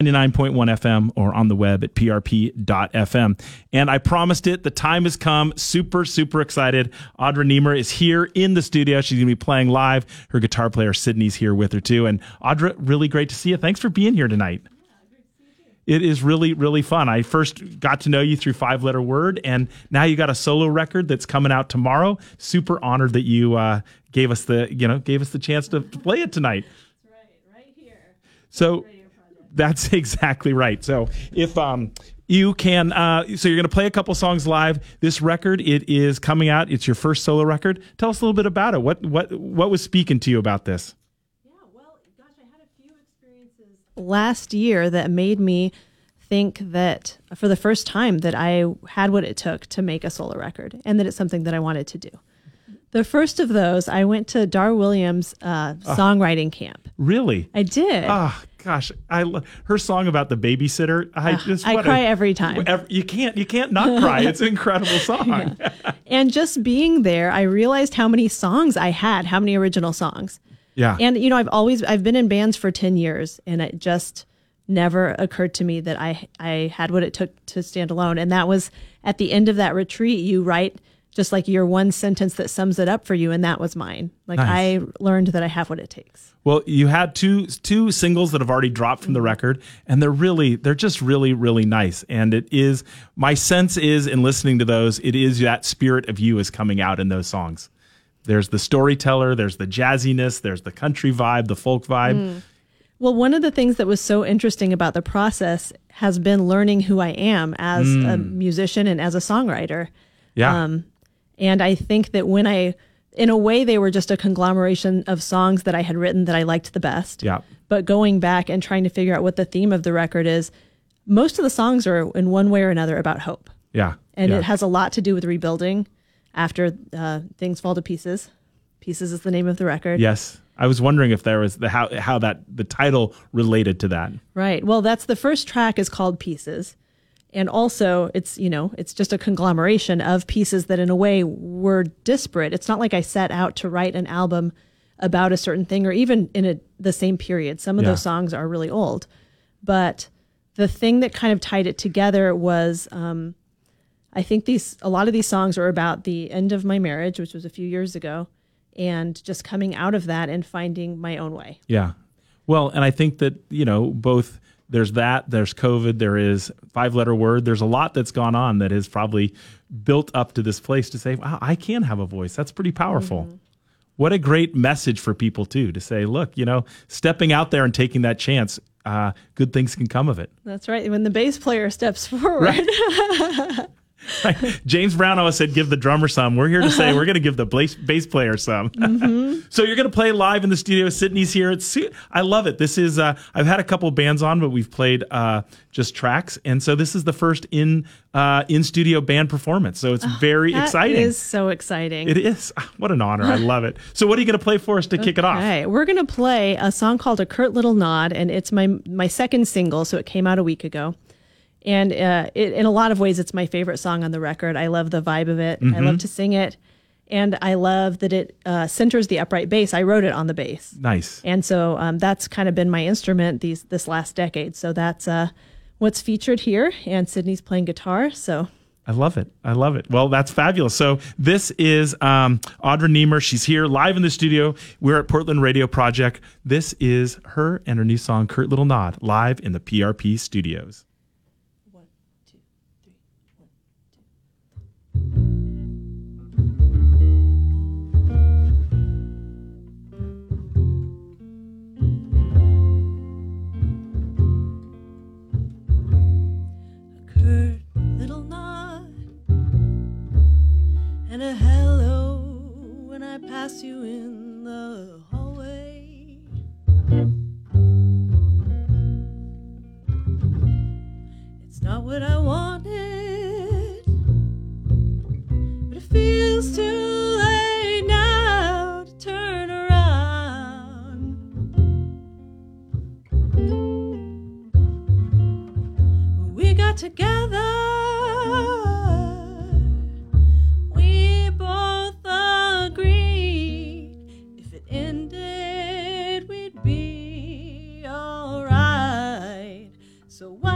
99.1 FM or on the web at prp.fm. And I promised it, the time has come. Super, super excited. Audra Nemir is here in the studio. She's going to be playing live. Her guitar player, Sydney's here with her too. And Audra, really great to see you. Thanks for being here tonight. It is really, really fun. I first got to know you through Five Letter Word, and now you got a solo record that's coming out tomorrow. Super honored that you uh, gave us the, you know, gave us the chance to play it tonight. That's right, right here. So that's exactly right. So if um you can uh so you're going to play a couple songs live. This record it is coming out. It's your first solo record. Tell us a little bit about it. What what what was speaking to you about this? Yeah, well, gosh, I had a few experiences last year that made me think that for the first time that I had what it took to make a solo record and that it's something that I wanted to do. The first of those, I went to Dar Williams' uh, songwriting camp. Really? I did. Ah, gosh, I lo- her song about the babysitter. I just I what a- cry every time. ev- You can't you can't not cry. It's an incredible song. And just being there, I realized how many songs I had, how many original songs. Yeah. And you know, I've always I've been in bands for 10 years and it just never occurred to me that I I had what it took to stand alone. And that was at the end of that retreat, you write just like your one sentence that sums it up for you and that was mine. Like Nice. I learned that I have what it takes. Well, you had two two singles that have already dropped from the record, and they're really they're just really really nice. And it is my sense is in listening to those, it is that spirit of you is coming out in those songs. There's the storyteller, there's the jazziness, there's the country vibe, the folk vibe. Well, one of the things that was so interesting about the process has been learning who I am as a musician and as a songwriter. Yeah, Um, and I think that when I, in a way, they were just a conglomeration of songs that I had written that I liked the best. yeah, But going back and trying to figure out what the theme of the record is, most of the songs are in one way or another about hope. yeah. And yeah. it has a lot to do with rebuilding after uh, things fall to pieces. Pieces is the name of the record. yes. I was wondering if there was the how how that the title related to that. Right. Well, that's the first track is called Pieces. And also, it's, you know, it's just a conglomeration of pieces that in a way were disparate. It's not like I set out to write an album about a certain thing or even in a, the same period. Some of Yeah. those songs are really old. But the thing that kind of tied it together was um, I think these a lot of these songs are about the end of my marriage, which was a few years ago, and just coming out of that and finding my own way. Yeah. Well, and I think that, you know, both there's that, there's COVID, there is five letter word. There's a lot that's gone on that has probably built up to this place to say, wow, I can have a voice. That's pretty powerful. What a great message for people, too, to say, look, you know, stepping out there and taking that chance, uh, good things can come of it. That's right. When the bass player steps forward. Right. James Brown always said, "Give the drummer some." We're here to say we're going to give the bass, bass player some. so you're going to play live in the studio. Sydney's here. It's I love it. This is uh, I've had a couple bands on, but we've played uh, just tracks, and so this is the first in uh, in studio band performance. So it's very That exciting. is so exciting. It is. Ah, What an honor. I love it. So what are you going to play for us to kick it off? Okay, we're gonna play a song called "A Curt Little Nod," and it's my my second single, so it came out a week ago. And uh, it, in a lot of ways, it's my favorite song on the record. I love the vibe of it. I Mm-hmm. love to sing it, and I love that it uh, centers the upright bass. I wrote it on the bass, Nice. and so um, that's kind of been my instrument these this last decade. So that's uh, what's featured here. And Sydney's playing guitar, so I love it. I love it. Well, that's fabulous. So this is um, Audra Nemir. She's here live in the studio. We're at Portland Radio Project. This is her and her new song, Curt Little Nod, live in the PRP studios. thank you So why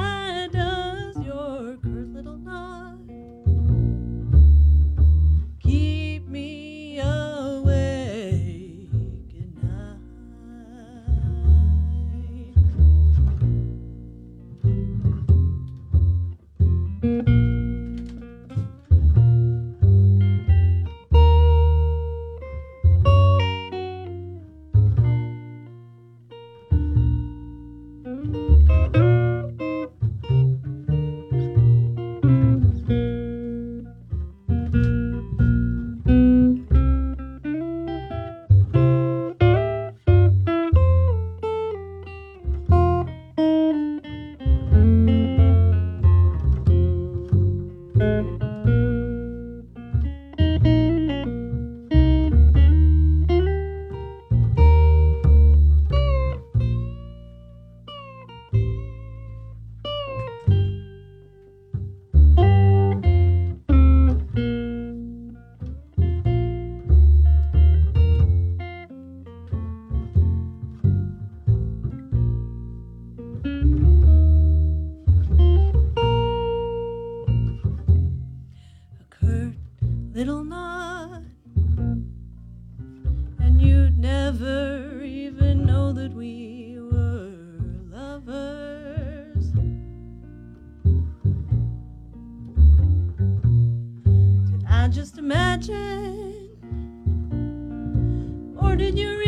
a or did you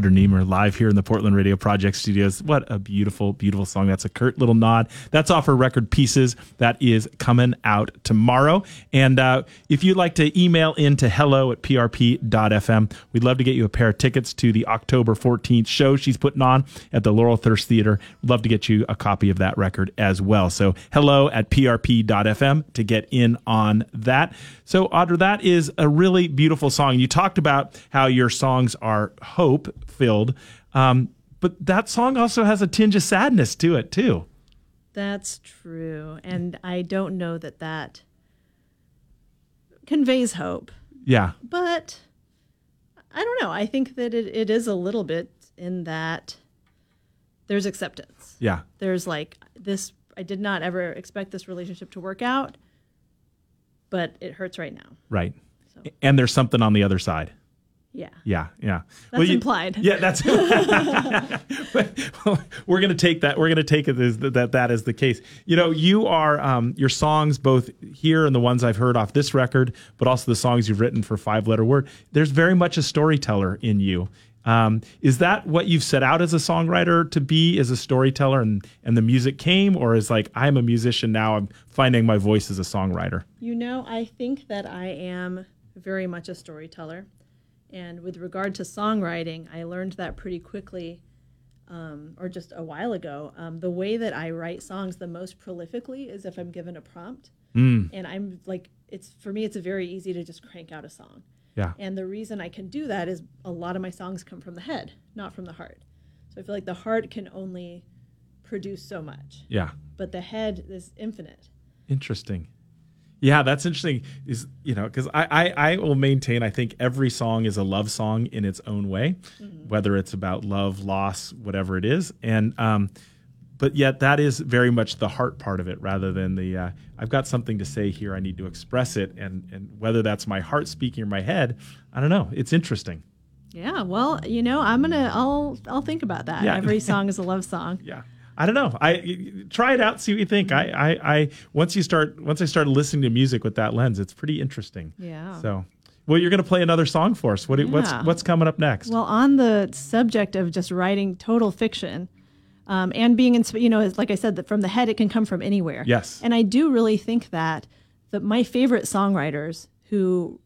Audra Nemir live here in the Portland Radio Project studios. What a beautiful, beautiful song. That's a curt little nod. That's off her record Pieces. That is coming out tomorrow. And uh, if you'd like to email in to hello at prp.fm, we'd love to get you a pair of tickets to the October 14th show she's putting on at the Laurel Thirst Theater. Love to get you a copy of that record as well. So hello at prp.fm to get in on that. So Audra, that is a really beautiful song. You talked about how your songs are hope filled. Um, but that song also has a tinge of sadness to it too. That's true. And I don't know that that conveys hope. Yeah. But I don't know. I think that it, it is a little bit in that there's acceptance. Yeah. There's like this, I did not ever expect this relationship to work out, but it hurts right now. Right. So. And there's something on the other side. Yeah. Yeah, yeah. That's implied. Yeah, that's. But we're gonna take that. We're gonna take it as that that is the case. You know, you are um, your songs both here and the ones I've heard off this record, but also the songs you've written for Five Letter Word. There's very much a storyteller in you. Um, is that what you've set out as a songwriter to be, as a storyteller, and and the music came, or is like I'm a musician now, I'm finding my voice as a songwriter? You know, I think that I am very much a storyteller. And with regard to songwriting, I learned that pretty quickly, um, or just a while ago. Um, the way that I write songs the most prolifically is if I'm given a prompt. Mm, And I'm like, it's for me, it's very easy to just crank out a song. yeah, And the reason I can do that is a lot of my songs come from the head, not from the heart. So I feel like the heart can only produce so much, Yeah. but the head is infinite. Interesting. Yeah, that's interesting. Is you know because I, I I will maintain I think every song is a love song in its own way, whether it's about love, loss, whatever it is, and um, but yet that is very much the heart part of it rather than the uh, I've got something to say here I need to express it and and whether that's my heart speaking or my head I don't know it's interesting. Yeah, well, you know, I'm gonna, I'll, I'll think about that. Yeah. Every song is a love song. Yeah. I don't know. I try it out, see what you think. I, I, I once you start once I started listening to music with that lens, it's pretty interesting. Yeah. So, well, you're going to play another song for us. What do- what's what's coming up next? Well, on the subject of just writing total fiction, um, and being, in, you know, like I said, that from the head it can come from anywhere. Yes. And I do really think that that my favorite songwriters who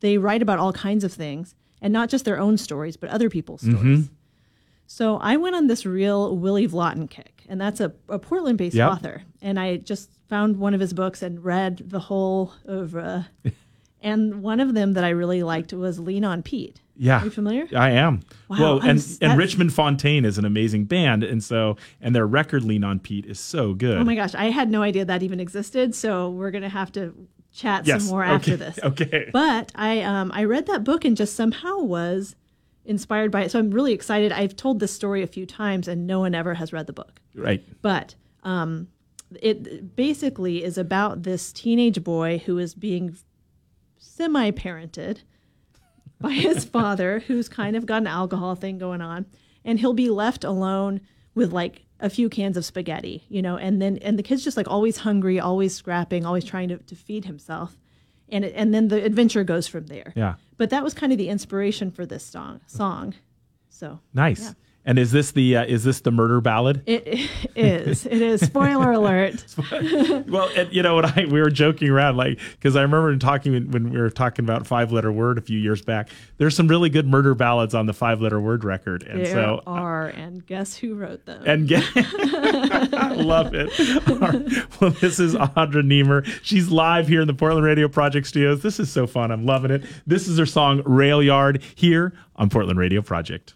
they write about all kinds of things and not just their own stories, but other people's stories. So I went on this real Willy Vlautin kick, and that's a, a Portland-based Yep. author. And I just found one of his books and read the whole of. Uh, and one of them that I really liked was Lean on Pete. yeah. Are you familiar? I am. Wow, well, I'm and and Richmond Fontaine is an amazing band, and so and their record "Lean on Pete" is so good. Oh my gosh, I had no idea that even existed. So we're gonna have to chat yes. some more okay. after this. Okay. But I um I read that book and just somehow was inspired by it. So I'm really excited. I've told this story a few times and no one ever has read the book. right. But um it basically is about this teenage boy who is being semi-parented by his father who's kind of got an alcohol thing going on and he'll be left alone with like a few cans of spaghetti you know and then and the kid's just like always hungry always scrapping always trying to, to feed himself and it, and then the adventure goes from there Yeah. but that was kind of the inspiration for this song song so Nice. Yeah. And is this the uh, is this the murder ballad? it is it is spoiler alert well, and, you know what? I we were joking around like because I remember talking when, we were talking about five letter word a few years back. There's some really good murder ballads on the five letter word record, and there so are and guess who wrote them and get I love it. Right. Well, this is Audra Nemir. She's live here in the Portland Radio Project studios. This is so fun. I'm loving it. This is her song Rail Yard here on Portland Radio Project.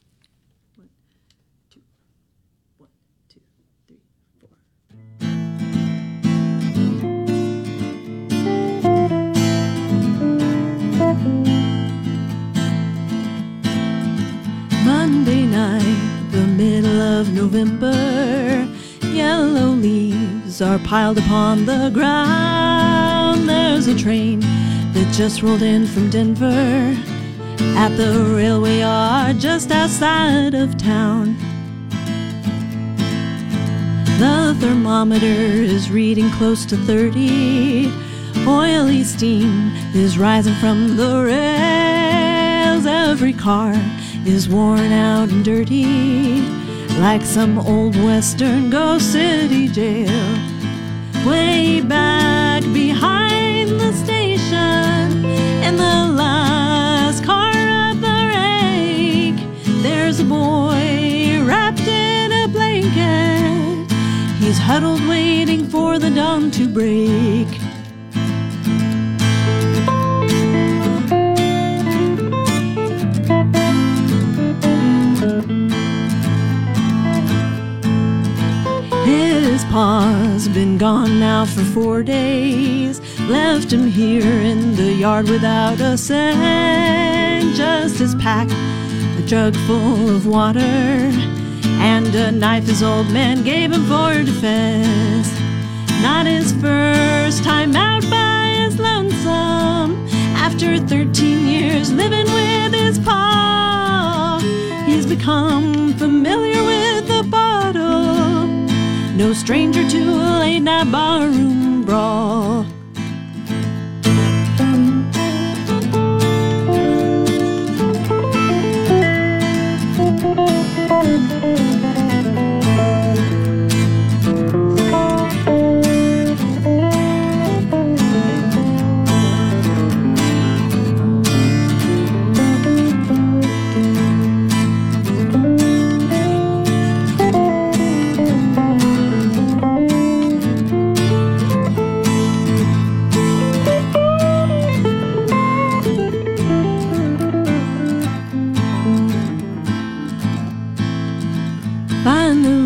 Of November, yellow leaves are piled upon the ground. There's a train that just rolled in from Denver at the railway yard just outside of town. The thermometer is reading close to 30. Oily steam is rising from the rails. Every car is worn out and dirty, like some old western ghost city jail. Way back behind the station, in the last car of the rake, there's a boy wrapped in a blanket. He's huddled waiting for the dawn to break. Pa's been gone now for four days. Left him here in the yard without a cent. Just his pack, a jug full of water, and a knife his old man gave him for defense. Not his first time out by his lonesome. After 13 years living with his pa, he's become No stranger to a late night barroom brawl.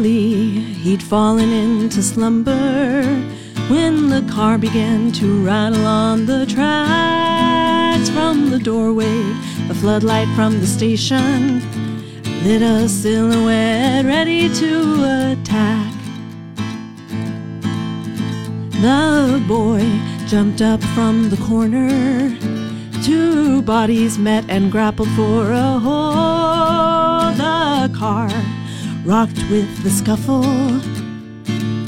He'd fallen into slumber when the car began to rattle on the tracks from the doorway. The floodlight from the station lit a silhouette ready to attack. The boy jumped up from the corner. Two bodies met and grappled for a hold. The car rocked with the scuffle.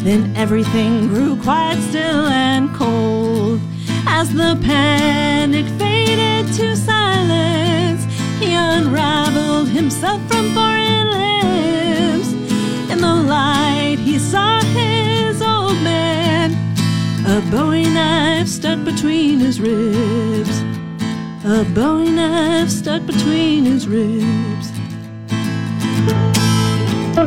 Then everything grew quiet, still, and cold. As the panic faded to silence, he unraveled himself from foreign limbs. In the light, he saw his old man, a bowie knife stuck between his ribs. A bowie knife stuck between his ribs.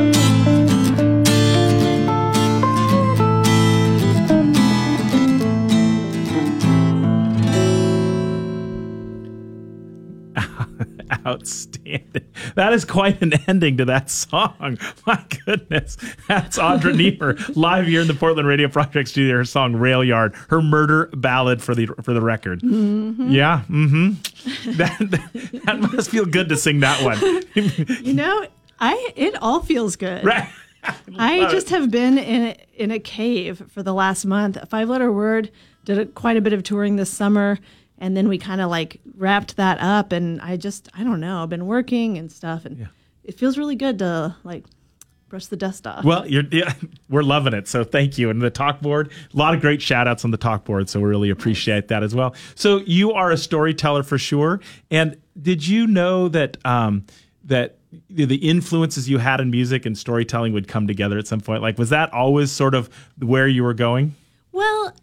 Outstanding. That is quite an ending to that song. My goodness. That's Audra Nemir live here in the Portland Radio Project studio. Her song Rail Yard, her murder ballad for the for the record. Mm-hmm. Yeah. Mm-hmm. That, that, that must feel good to sing that one. You know, I it all feels good. right. I just it. have been in a, in a cave for the last month. Five Letter Word did a, quite a bit of touring this summer, and then we kind of like wrapped that up. And I just I don't know. I've been working and stuff, and yeah. it feels really good to like brush the dust off. Well, you're yeah, we're loving it. So thank you. And the talk board, a lot of great shout outs on the talk board. So we really appreciate that as well. So you are a storyteller for sure. And did you know that um, that the influences you had in music and storytelling would come together at some point? Like was that always sort of where you were going? Well,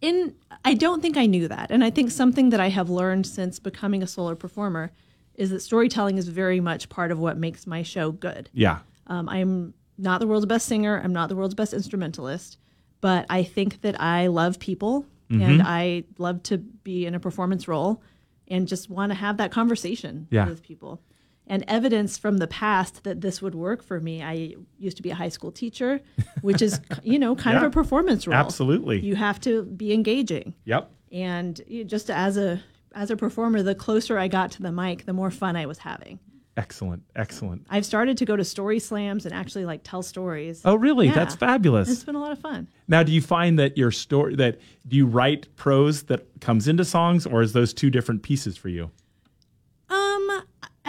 in I don't think I knew that, and I think something that I have learned since becoming a solo performer is that storytelling is very much part of what makes my show good. Yeah. Um, I'm not the world's best singer. I'm not the world's best instrumentalist, but I think that I love people Mm-hmm. and I love to be in a performance role and just want to have that conversation Yeah. with people. And evidence from the past that this would work for me. I used to be a high school teacher, which is, you know, kind Yeah. of a performance role. Absolutely. You have to be engaging. Yep. And just as a as a performer, the closer I got to the mic, the more fun I was having. Excellent. Excellent. I've started to go to story slams and actually like tell stories. Oh, really? Yeah. That's fabulous. It's been a lot of fun. Now, do you find that your story that do you write prose that comes into songs, or is those two different pieces for you?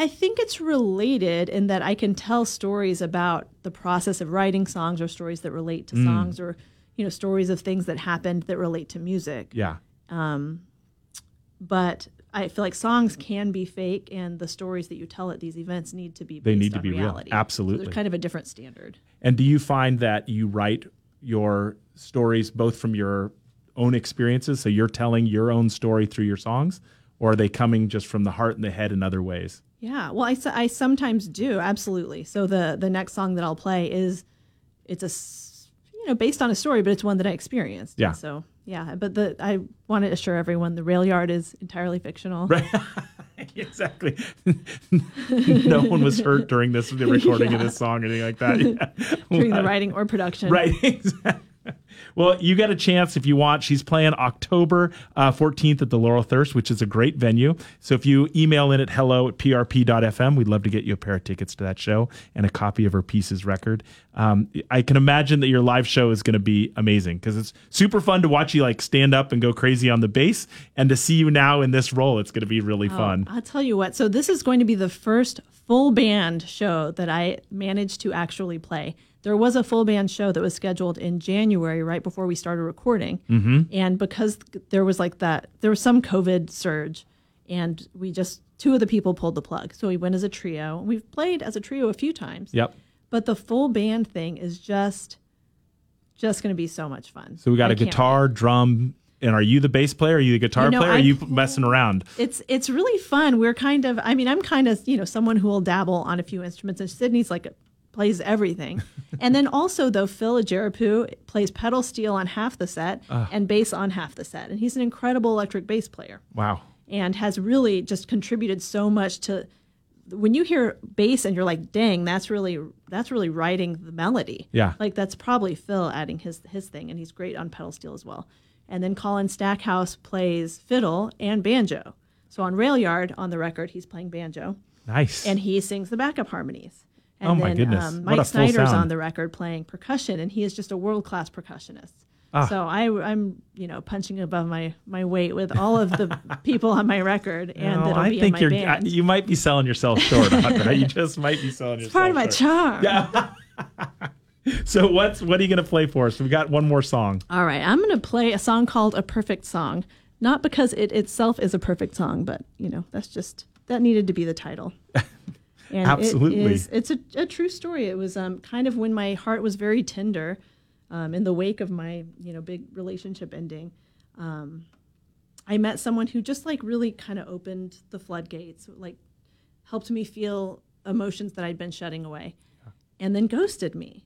I think it's related in that I can tell stories about the process of writing songs or stories that relate to songs or, you know, stories of things that happened that relate to music. Yeah. Um, But I feel like songs can be fake and the stories that you tell at these events need to be They need to be real. reality. So Absolutely. there's kind of a different standard. And do you find that you write your stories both from your own experiences, so you're telling your own story through your songs, or are they coming just from the heart and the head in other ways? Yeah, well, I, I sometimes do absolutely. So the the next song that I'll play is it's a you know based on a story, but it's one that I experienced. Yeah. So yeah, but the I want to assure everyone the rail yard is entirely fictional. Right. exactly. no one was hurt during this the recording of this song or anything like that. Yeah. During the writing or production. Right. Exactly. Well, you get a chance if you want. She's playing October uh, 14th at the Laurel Thirst, which is a great venue. So if you email in at hello at prp.fm, we'd love to get you a pair of tickets to that show and a copy of her Pieces record. Um, I can imagine that your live show is going to be amazing because it's super fun to watch you like stand up and go crazy on the bass and to see you now in this role. It's going to be really fun. I'll tell you what. So this is going to be the first full band show that I managed to actually play. There was a full band show that was scheduled in January, right before we started recording, mm-hmm. and because there was like that, there was some COVID surge, and we just two of the people pulled the plug. So we went as a trio. We've played as a trio a few times, Yep. but the full band thing is just, just going to be so much fun. So we got a a guitar, drum, and are you the bass player? Are you the guitar You know, player? Or are you messing around? it's it's really fun. We're kind of I mean, I'm kind of, you know, someone who will dabble on a few instruments and Sydney's like plays everything. and then also though Phil Ajarapu plays pedal steel on half the set ah. and bass on half the set. And he's an incredible electric bass player Wow. and has really just contributed so much to when you hear bass and you're like, dang, that's really that's really writing the melody. Yeah. Like that's probably Phil adding his his thing, and he's great on pedal steel as well. And then Colin Stackhouse plays fiddle and banjo. So on Rail Yard on the record, he's playing banjo Nice. and he sings the backup harmonies. And Oh my then goodness. Um, What a Mike Snyder's sound. on the record playing percussion, and he is just a world class percussionist. Ah. So I, I'm, you know, punching above my my weight with all of the people on my record, and No, that'll I be think in my you're band. you might be selling yourself short, Audra. you just might be selling yourself short. It's Part of my short. charm. Yeah. so what's what are you going to play for us? We've got one more song. All right, I'm going to play a song called "A Perfect Song," not because it itself is a perfect song, but you know, that's just that needed to be the title. And Absolutely. it is, it's a, a true story. It was um, kind of when my heart was very tender, um, in the wake of my you know big relationship ending. Um, I met someone who just like really kind of opened the floodgates, like helped me feel emotions that I'd been shutting away, and then ghosted me.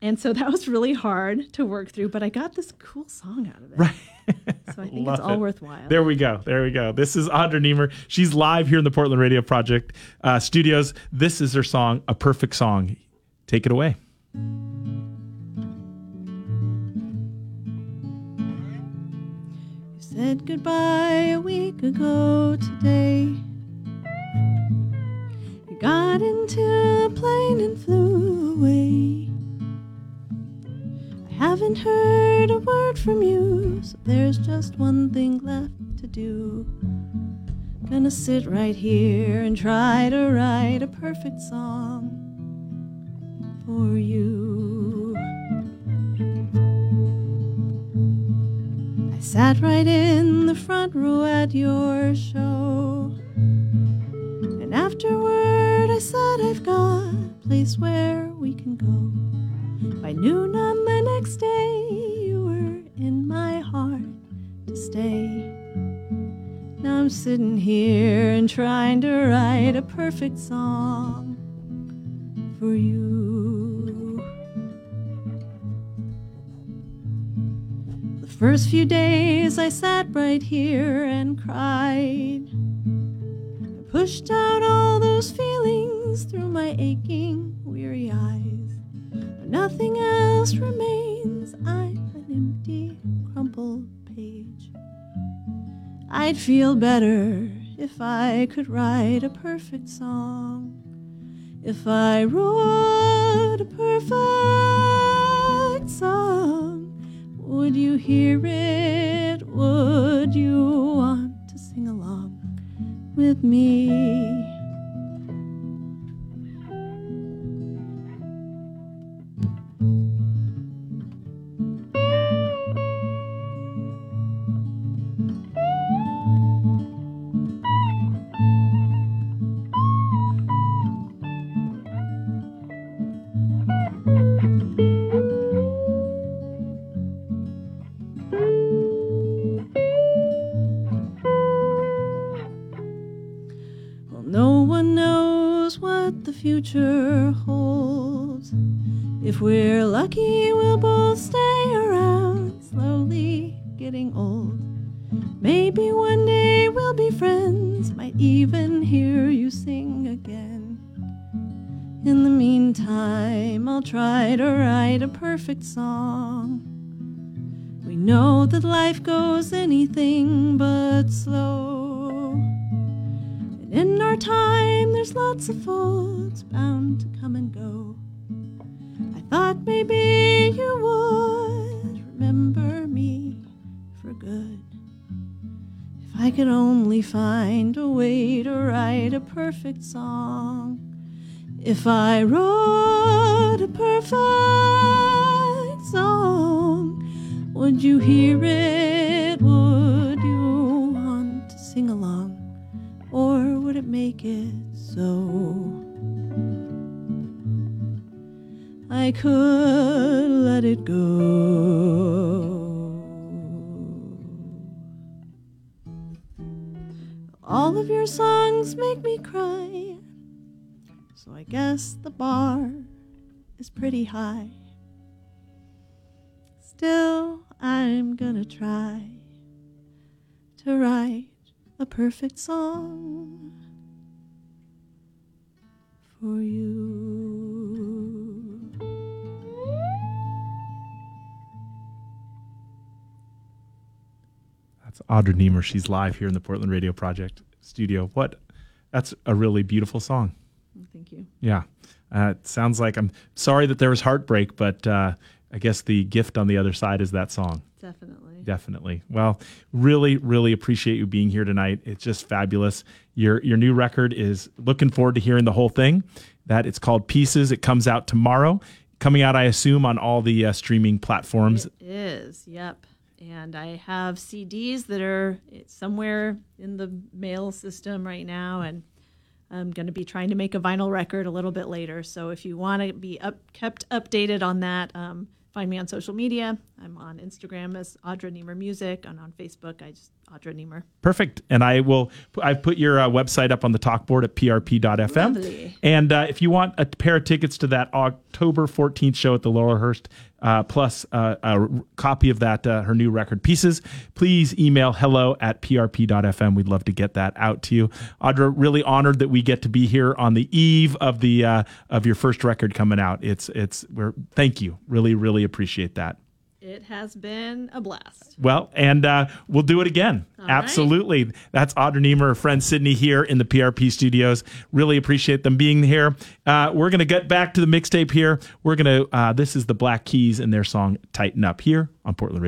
And so that was really hard to work through, but I got this cool song out of it. Right. So I think it's all it. worthwhile. There we go. There we go. This is Audra Nemir. She's live here in the Portland Radio Project uh, studios. This is her song, A Perfect Song. Take it away. You said goodbye a week ago today. You got into a plane and flew away. Haven't heard a word from you, so there's just one thing left to do. Gonna sit right here and try to write a perfect song for you. I sat right in the front row at your show. And afterward, I said, I've got a place where we can go. By noon on the next day, you were in my heart to stay. Now I'm sitting here and trying to write a perfect song for you. The first few days I sat right here and cried. I pushed out all those feelings through my aching, weary eyes. Nothing else remains. I'm an empty, crumpled page. I'd feel better if I could write a perfect song. If I wrote a perfect song, would you hear it? Would you want to sing along with me? Future holds. If we're lucky, we'll both stay around, slowly getting old. Maybe one day we'll be friends, might even hear you sing again. In the meantime, I'll try to write a perfect song. We know that life goes anything but slow. There's lots of folks bound to come and go. I thought maybe you would remember me for good. If I could only find a way to write a perfect song. If I wrote a perfect song, would you hear it? Would you want to sing along? Or would it make it so? I could let it go. All of your songs make me cry, so I guess the bar is pretty high. Still, I'm gonna try to write a perfect song That's Audra Nemir. She's live here in the Portland Radio Project studio. What? That's a really beautiful song. Thank you. Yeah. Uh, it sounds like I'm sorry that there was heartbreak, but uh, I guess the gift on the other side is that song. Definitely. Definitely. Well, really, really appreciate you being here tonight. It's just fabulous. Your your new record is looking forward to hearing the whole thing. That it's called Pieces. It comes out tomorrow. Coming out, I assume, on all the uh, streaming platforms. It is. Yep. And I have CDs that are somewhere in the mail system right now, and I'm going to be trying to make a vinyl record a little bit later. So if you want to be up, kept updated on that, um, find me on social media. I'm on Instagram as Audra Nemir Music, and on Facebook, I just Audra Nemir. Perfect. And I will. I've put your uh, website up on the talk board at prp.fm. Lovely. And uh, if you want a pair of tickets to that October 14th show at the Laurel Thirst, uh, plus uh, a copy of that uh, her new record pieces, please email hello at prp.fm. We'd love to get that out to you. Audra, really honored that we get to be here on the eve of the uh, of your first record coming out. It's it's we're thank you. Really really appreciate that. It has been a blast. Well, and uh, we'll do it again. right. Absolutely. That's Audra Nemir, friend Sydney here in the PRP studios. Really appreciate them being here. Uh, we're going to get back to the mixtape here. We're going to, uh, this is the Black Keys and their song Tighten Up here on Portland Radio.